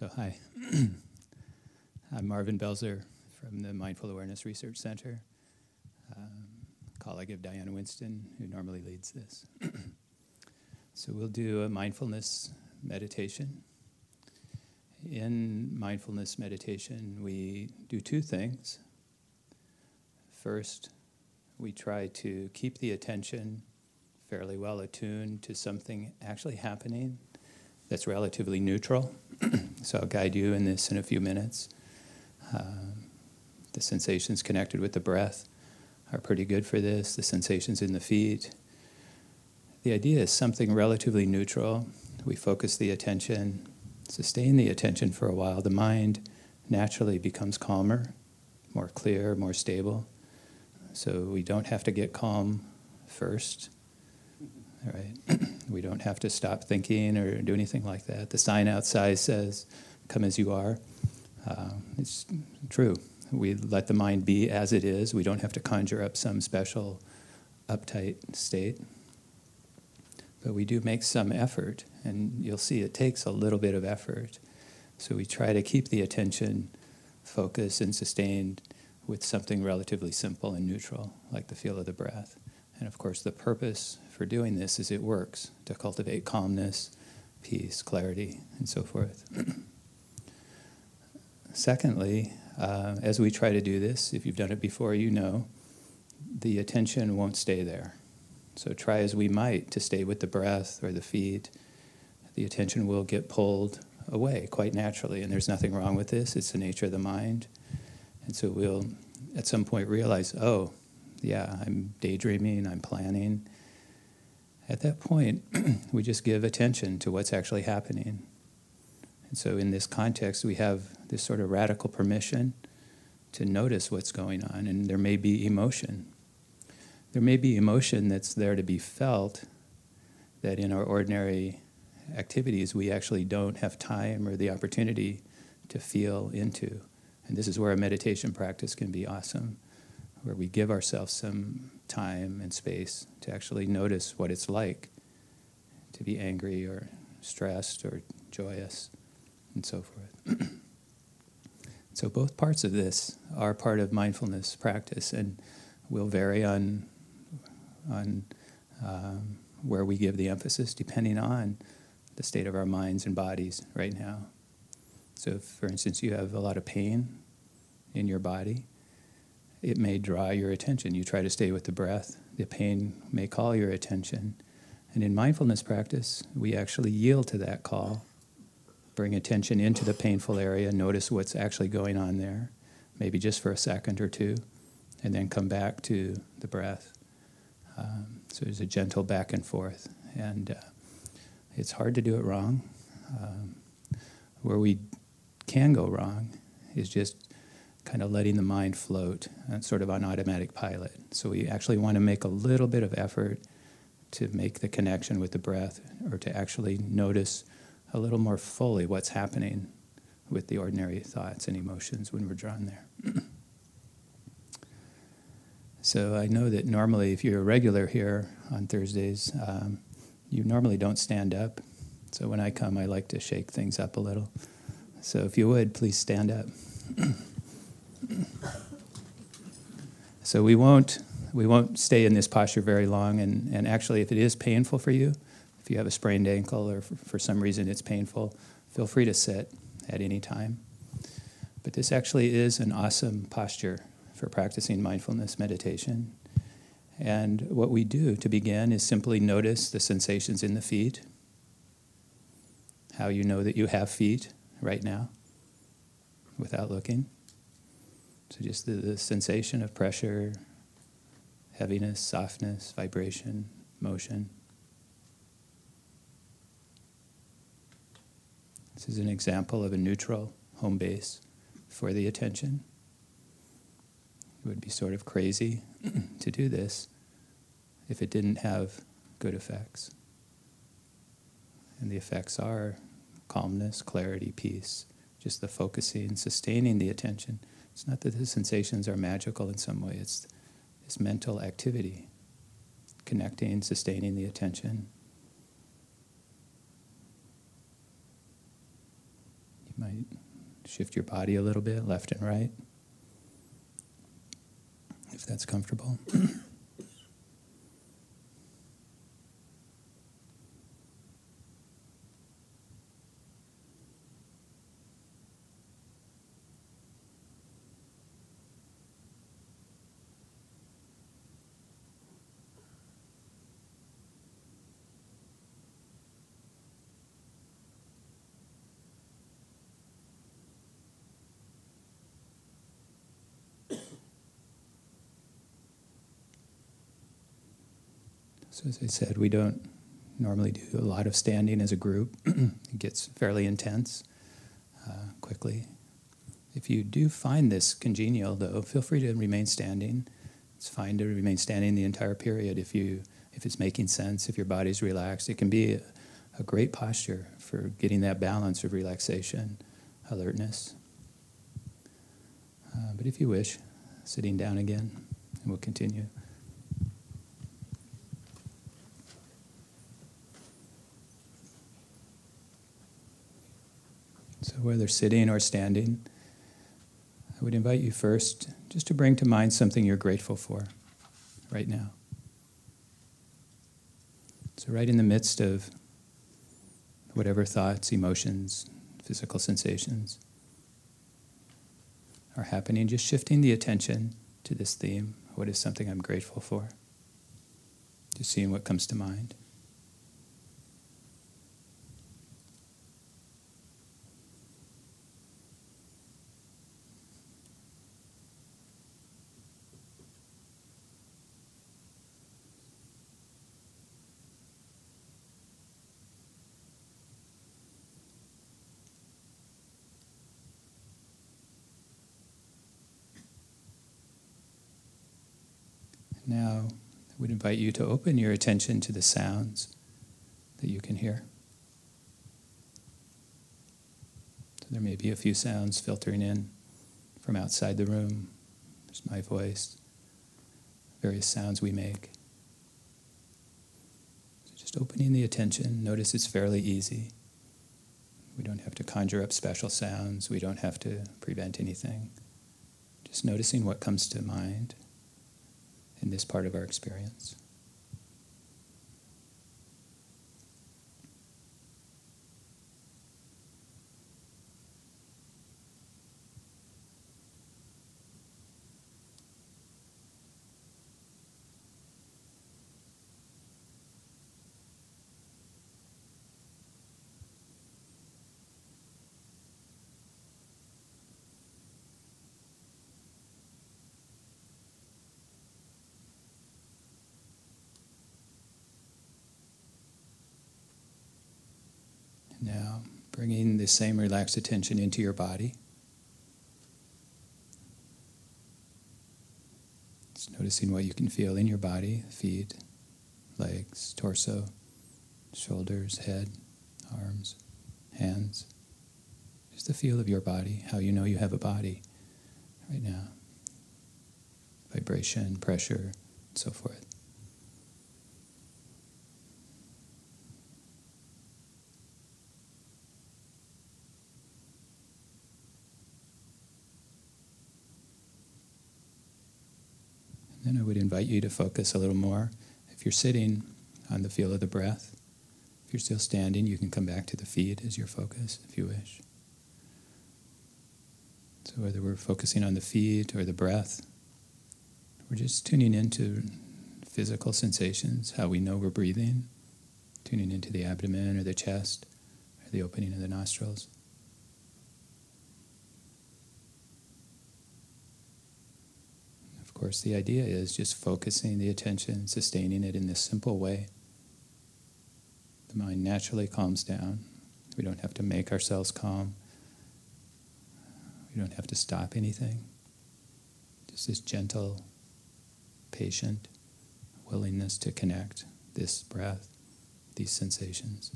So, hi. I'm Marvin Belzer from the Mindful Awareness Research Center, um, colleague of Diana Winston, who normally leads this. so, we'll do a mindfulness meditation. In mindfulness meditation, we do two things. First, we try to keep the attention fairly well attuned to something actually happening that's relatively neutral. so I'll guide you in this in a few minutes. Um, the sensations connected with the breath are pretty good for this, the sensations in the feet. The idea is something relatively neutral. We focus the attention, sustain the attention for a while. The mind naturally becomes calmer, more clear, more stable. So we don't have to get calm first. All right. we don't have to stop thinking or do anything like that. The sign outside says, "Come as you are." Uh, it's true. We let the mind be as it is. We don't have to conjure up some special uptight state. But we do make some effort, and you'll see it takes a little bit of effort. So we try to keep the attention focused and sustained with something relatively simple and neutral, like the feel of the breath. And of course, the purpose for doing this is it works to cultivate calmness, peace, clarity, and so forth. Secondly, uh, as we try to do this, if you've done it before, you know the attention won't stay there. So try as we might to stay with the breath or the feet, the attention will get pulled away quite naturally. And there's nothing wrong with this, it's the nature of the mind. And so we'll at some point realize, oh, yeah, I'm daydreaming, I'm planning. At that point, we just give attention to what's actually happening. And so, in this context, we have this sort of radical permission to notice what's going on, and there may be emotion. There may be emotion that's there to be felt that in our ordinary activities we actually don't have time or the opportunity to feel into. And this is where a meditation practice can be awesome, where we give ourselves some time and space to actually notice what it's like to be angry or stressed or joyous and so forth. so, both parts of this are part of mindfulness practice and will vary on, on um, where we give the emphasis depending on the state of our minds and bodies right now. So, if, for instance, you have a lot of pain in your body, it may draw your attention. You try to stay with the breath, the pain may call your attention. And in mindfulness practice, we actually yield to that call, bring attention into the painful area, notice what's actually going on there, maybe just for a second or two, and then come back to the breath. Um, so there's a gentle back and forth. And uh, it's hard to do it wrong. Um, where we can go wrong is just kind of letting the mind float, uh, sort of on automatic pilot. So we actually want to make a little bit of effort to make the connection with the breath or to actually notice a little more fully what's happening with the ordinary thoughts and emotions when we're drawn there. so I know that normally, if you're a regular here on Thursdays, um, you normally don't stand up. So when I come, I like to shake things up a little. So if you would, please stand up. So we won't we won't stay in this posture very long. And, and actually, if it is painful for you, if you have a sprained ankle or for, for some reason it's painful, feel free to sit at any time. But this actually is an awesome posture for practicing mindfulness meditation. And what we do to begin is simply notice the sensations in the feet, how you know that you have feet right now without looking. So just the, the sensation of pressure, heaviness, softness, vibration, motion. This is an example of a neutral home base for the attention. It would be sort of crazy to do this if it didn't have good effects. And the effects are calmness, clarity, peace, just the focusing, sustaining the attention. It's not that the sensations are magical in some way, it's this mental activity, connecting, sustaining the attention. You Might shift your body a little bit, left and right, if that's comfortable. So, as I said, we don't normally do a lot of standing as a group, it gets fairly intense uh, quickly. If you do find this congenial, though, feel free to remain standing. It's fine to remain standing the entire period if you if it's making sense, if your body's relaxed. It can be a, a great posture for getting that balance of relaxation, alertness. Uh, but if you wish, sitting down again, and we'll continue. Whether sitting or standing, I would invite you first just to bring to mind something you're grateful for right now. So, right in the midst of whatever thoughts, emotions, physical sensations are happening, just shifting the attention to this theme what is something I'm grateful for? Just seeing what comes to mind. Invite you to open your attention to the sounds that you can hear. So there may be a few sounds filtering in from outside the room. There's my voice, various sounds we make. So just opening the attention, notice it's fairly easy. We don't have to conjure up special sounds, we don't have to prevent anything. Just noticing what comes to mind in this part of our experience. Bringing the same relaxed attention into your body. Just noticing what you can feel in your body feet, legs, torso, shoulders, head, arms, hands. Just the feel of your body, how you know you have a body right now. Vibration, pressure, and so forth. Invite you to focus a little more. If you're sitting, on the feel of the breath. If you're still standing, you can come back to the feet as your focus if you wish. So, whether we're focusing on the feet or the breath, we're just tuning into physical sensations, how we know we're breathing, tuning into the abdomen or the chest or the opening of the nostrils. Course, the idea is just focusing the attention, sustaining it in this simple way. The mind naturally calms down. We don't have to make ourselves calm. We don't have to stop anything. Just this gentle, patient willingness to connect this breath, these sensations.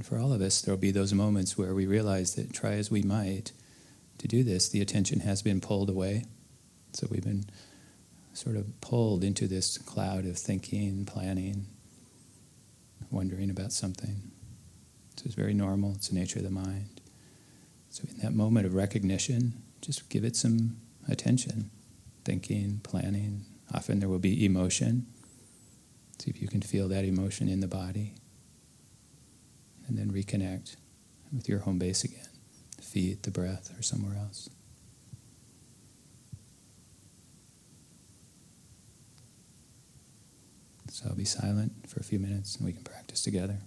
And for all of us, there will be those moments where we realize that try as we might to do this, the attention has been pulled away. So we've been sort of pulled into this cloud of thinking, planning, wondering about something. So it's very normal, it's the nature of the mind. So in that moment of recognition, just give it some attention, thinking, planning. Often there will be emotion. See if you can feel that emotion in the body. And then reconnect with your home base again the feet, the breath, or somewhere else. So I'll be silent for a few minutes and we can practice together.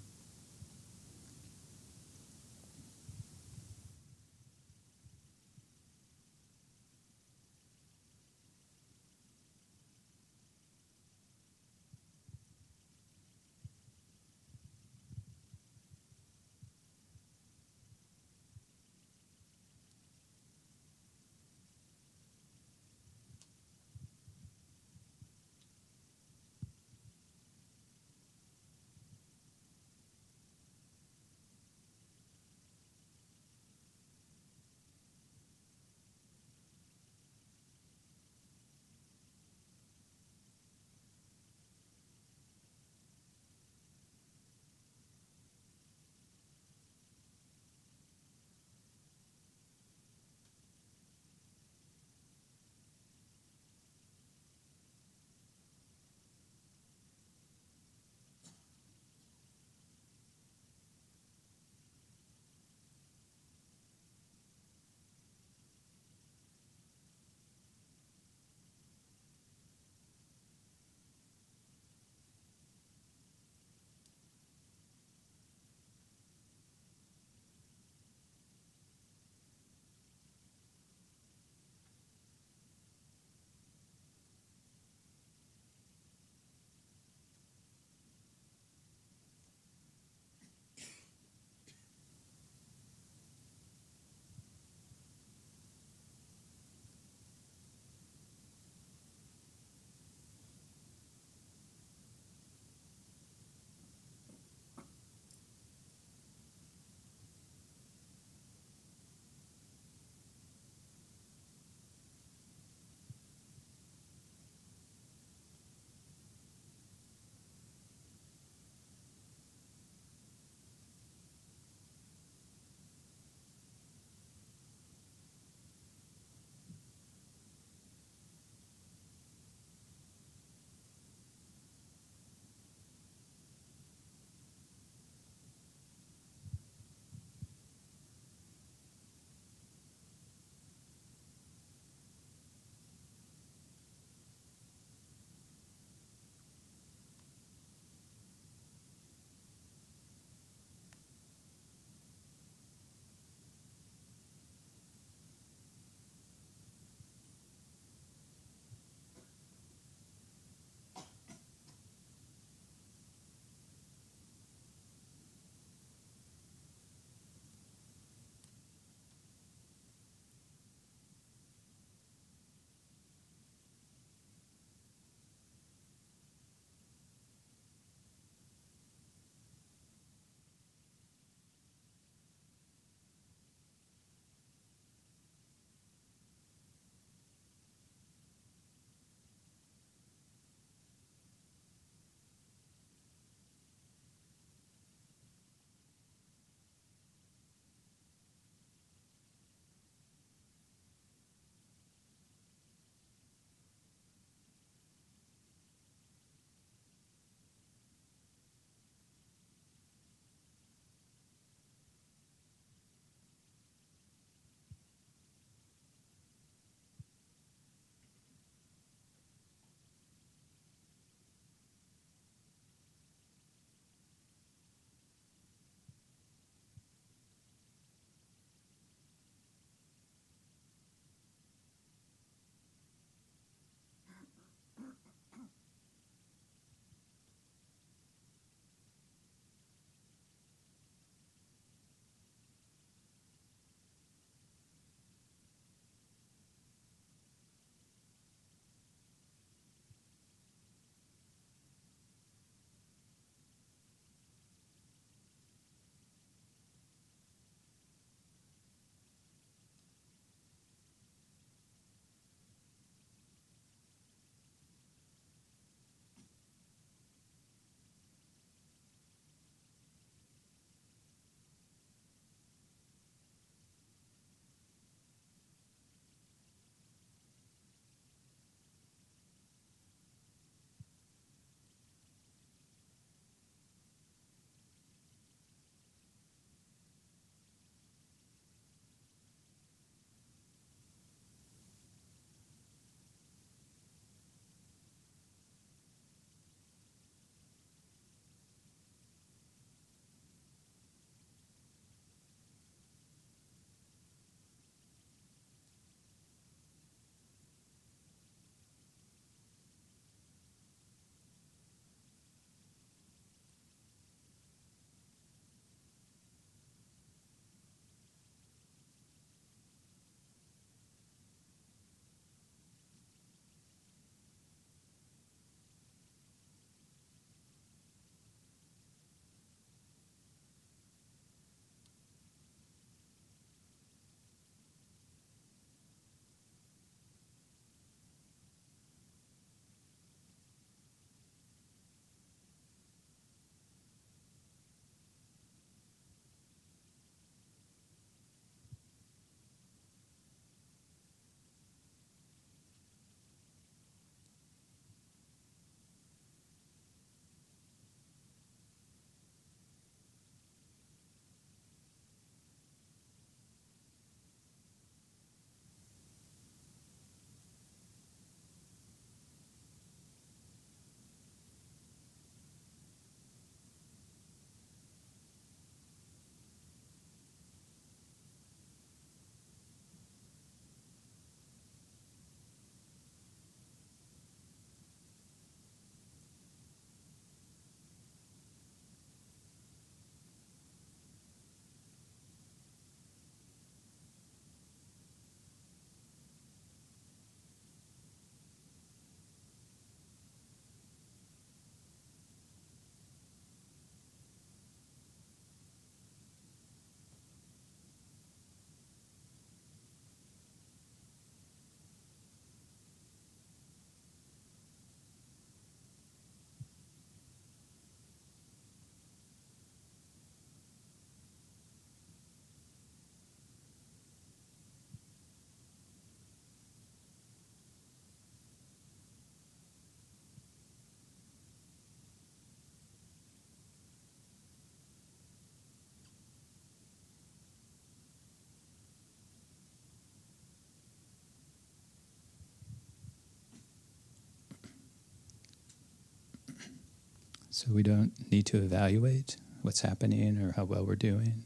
So we don't need to evaluate what's happening or how well we're doing.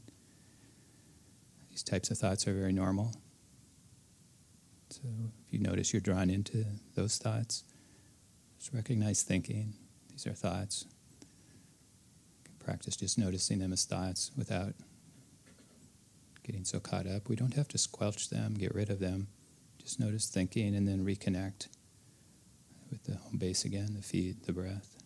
These types of thoughts are very normal. So if you notice you're drawn into those thoughts, just recognize thinking. These are thoughts. Practice just noticing them as thoughts without getting so caught up. We don't have to squelch them, get rid of them. Just notice thinking and then reconnect with the home base again, the feet, the breath.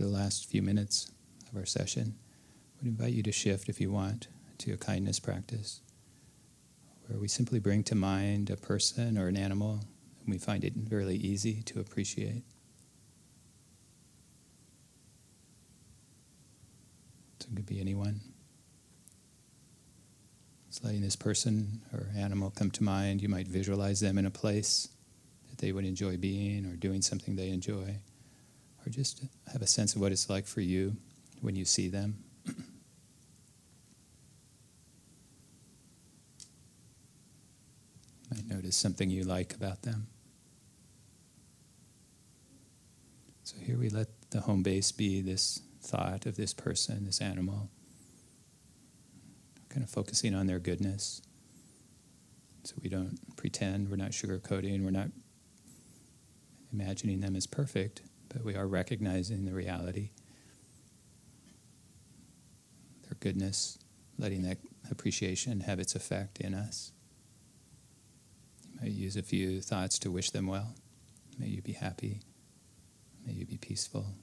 The last few minutes of our session, I would invite you to shift, if you want, to a kindness practice, where we simply bring to mind a person or an animal and we find it really easy to appreciate. So it could be anyone. It's letting this person or animal come to mind. You might visualize them in a place that they would enjoy being or doing something they enjoy or just have a sense of what it's like for you when you see them. might notice something you like about them. So here we let the home base be this thought of this person, this animal, kind of focusing on their goodness. So we don't pretend, we're not sugarcoating, we're not imagining them as perfect but we are recognizing the reality, their goodness, letting that appreciation have its effect in us. You might use a few thoughts to wish them well. May you be happy. May you be peaceful.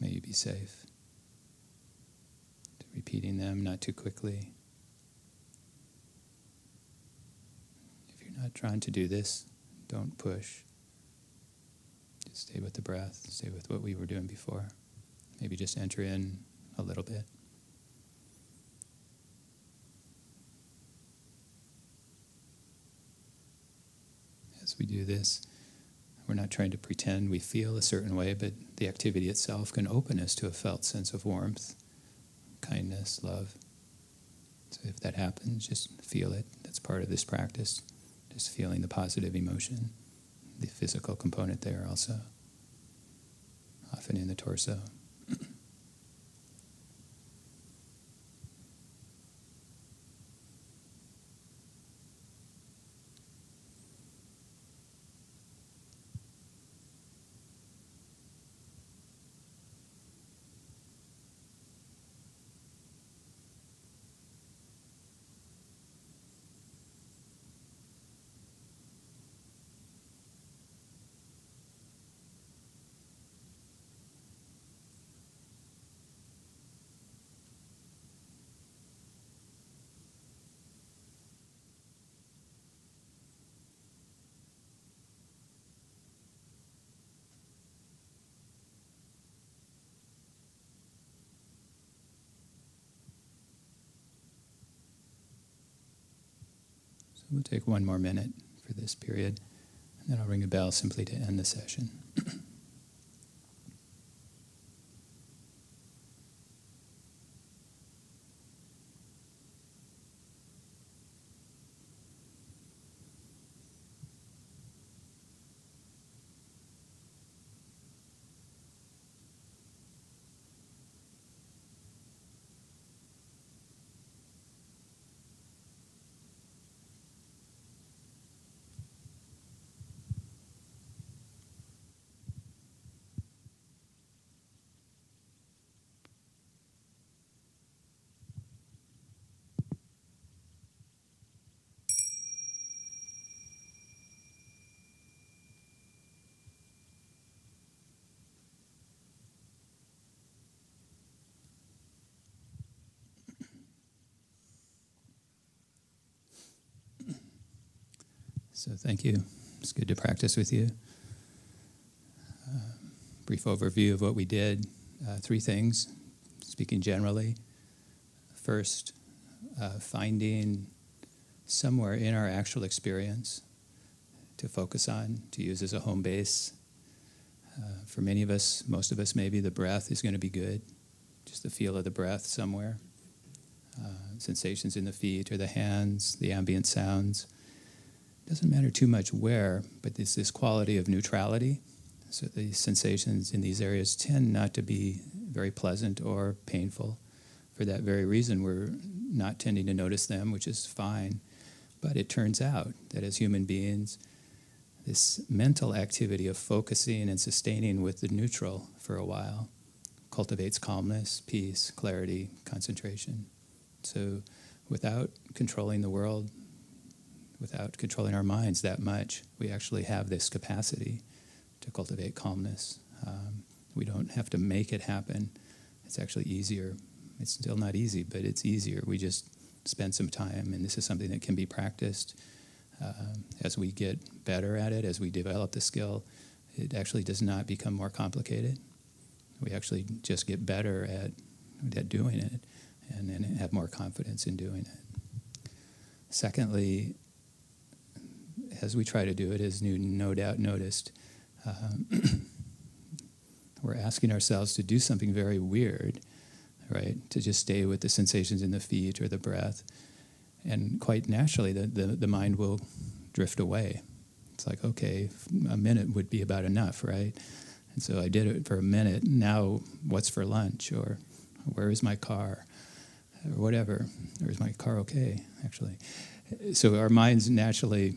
May you be safe. Repeating them not too quickly. If you're not trying to do this, don't push. Stay with the breath, stay with what we were doing before. Maybe just enter in a little bit. As we do this, we're not trying to pretend we feel a certain way, but the activity itself can open us to a felt sense of warmth, kindness, love. So if that happens, just feel it. That's part of this practice, just feeling the positive emotion the physical component there also, often in the torso. We'll take one more minute for this period, and then I'll ring a bell simply to end the session. So thank you. It's good to practice with you. Uh, brief overview of what we did. Uh, three things, speaking generally first uh, finding somewhere in our actual experience to focus on, to use as a home base. Uh, for many of us, most of us, maybe the breath is going to be good, just the feel of the breath somewhere. Uh, sensations in the feet or the hands, the ambient sounds. Doesn't matter too much where, but there's this quality of neutrality. So the sensations in these areas tend not to be very pleasant or painful. For that very reason, we're not tending to notice them, which is fine. But it turns out that as human beings, this mental activity of focusing and sustaining with the neutral for a while cultivates calmness, peace, clarity, concentration. So, without controlling the world, without controlling our minds that much, we actually have this capacity to cultivate calmness. Um, we don't have to make it happen. It's actually easier. It's still not easy, but it's easier. We just spend some time, and this is something that can be practiced. Uh, as we get better at it, as we develop the skill, it actually does not become more complicated. We actually just get better at, at doing it and, and have more confidence in doing it. Secondly, as we try to do it, as Newton no doubt noticed, um, we're asking ourselves to do something very weird, right? To just stay with the sensations in the feet or the breath. And quite naturally, the, the, the mind will drift away. It's like, okay, a minute would be about enough, right? And so I did it for a minute. Now, what's for lunch? Or where is my car? Or whatever. Or is my car okay, actually? So our minds naturally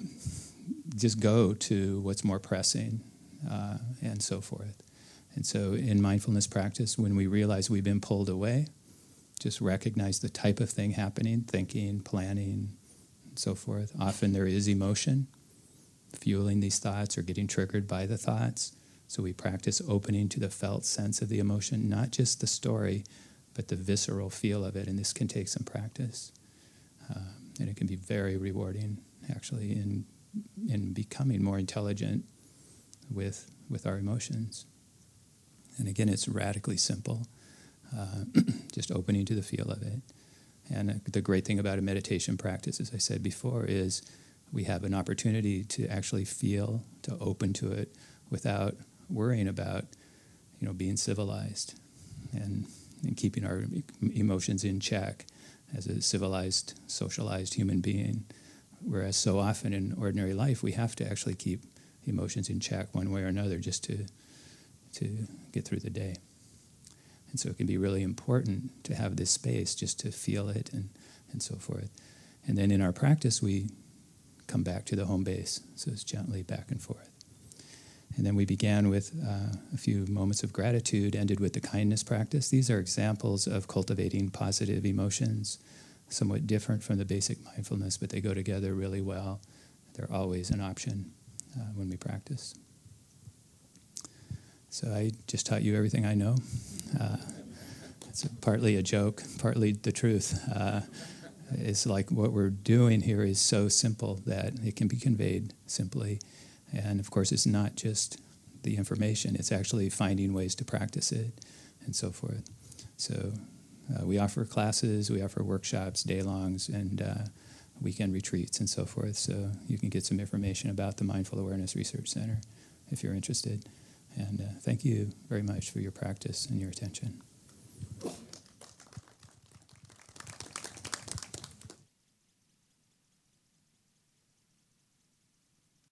just go to what's more pressing uh, and so forth. And so, in mindfulness practice, when we realize we've been pulled away, just recognize the type of thing happening, thinking, planning, and so forth. Often there is emotion fueling these thoughts or getting triggered by the thoughts. So we practice opening to the felt sense of the emotion, not just the story, but the visceral feel of it. And this can take some practice. Uh, and it can be very rewarding, actually, in, in becoming more intelligent with, with our emotions. And again, it's radically simple, uh, just opening to the feel of it. And uh, the great thing about a meditation practice, as I said before, is we have an opportunity to actually feel, to open to it without worrying about, you know, being civilized and, and keeping our emotions in check as a civilized, socialized human being. Whereas so often in ordinary life, we have to actually keep emotions in check one way or another just to, to get through the day. And so it can be really important to have this space just to feel it and, and so forth. And then in our practice, we come back to the home base. So it's gently back and forth. And then we began with uh, a few moments of gratitude, ended with the kindness practice. These are examples of cultivating positive emotions, somewhat different from the basic mindfulness, but they go together really well. They're always an option uh, when we practice. So I just taught you everything I know. Uh, it's partly a joke, partly the truth. Uh, it's like what we're doing here is so simple that it can be conveyed simply. And of course, it's not just the information, it's actually finding ways to practice it and so forth. So uh, we offer classes, we offer workshops, day longs, and uh, weekend retreats and so forth. So you can get some information about the Mindful Awareness Research Center if you're interested. And uh, thank you very much for your practice and your attention.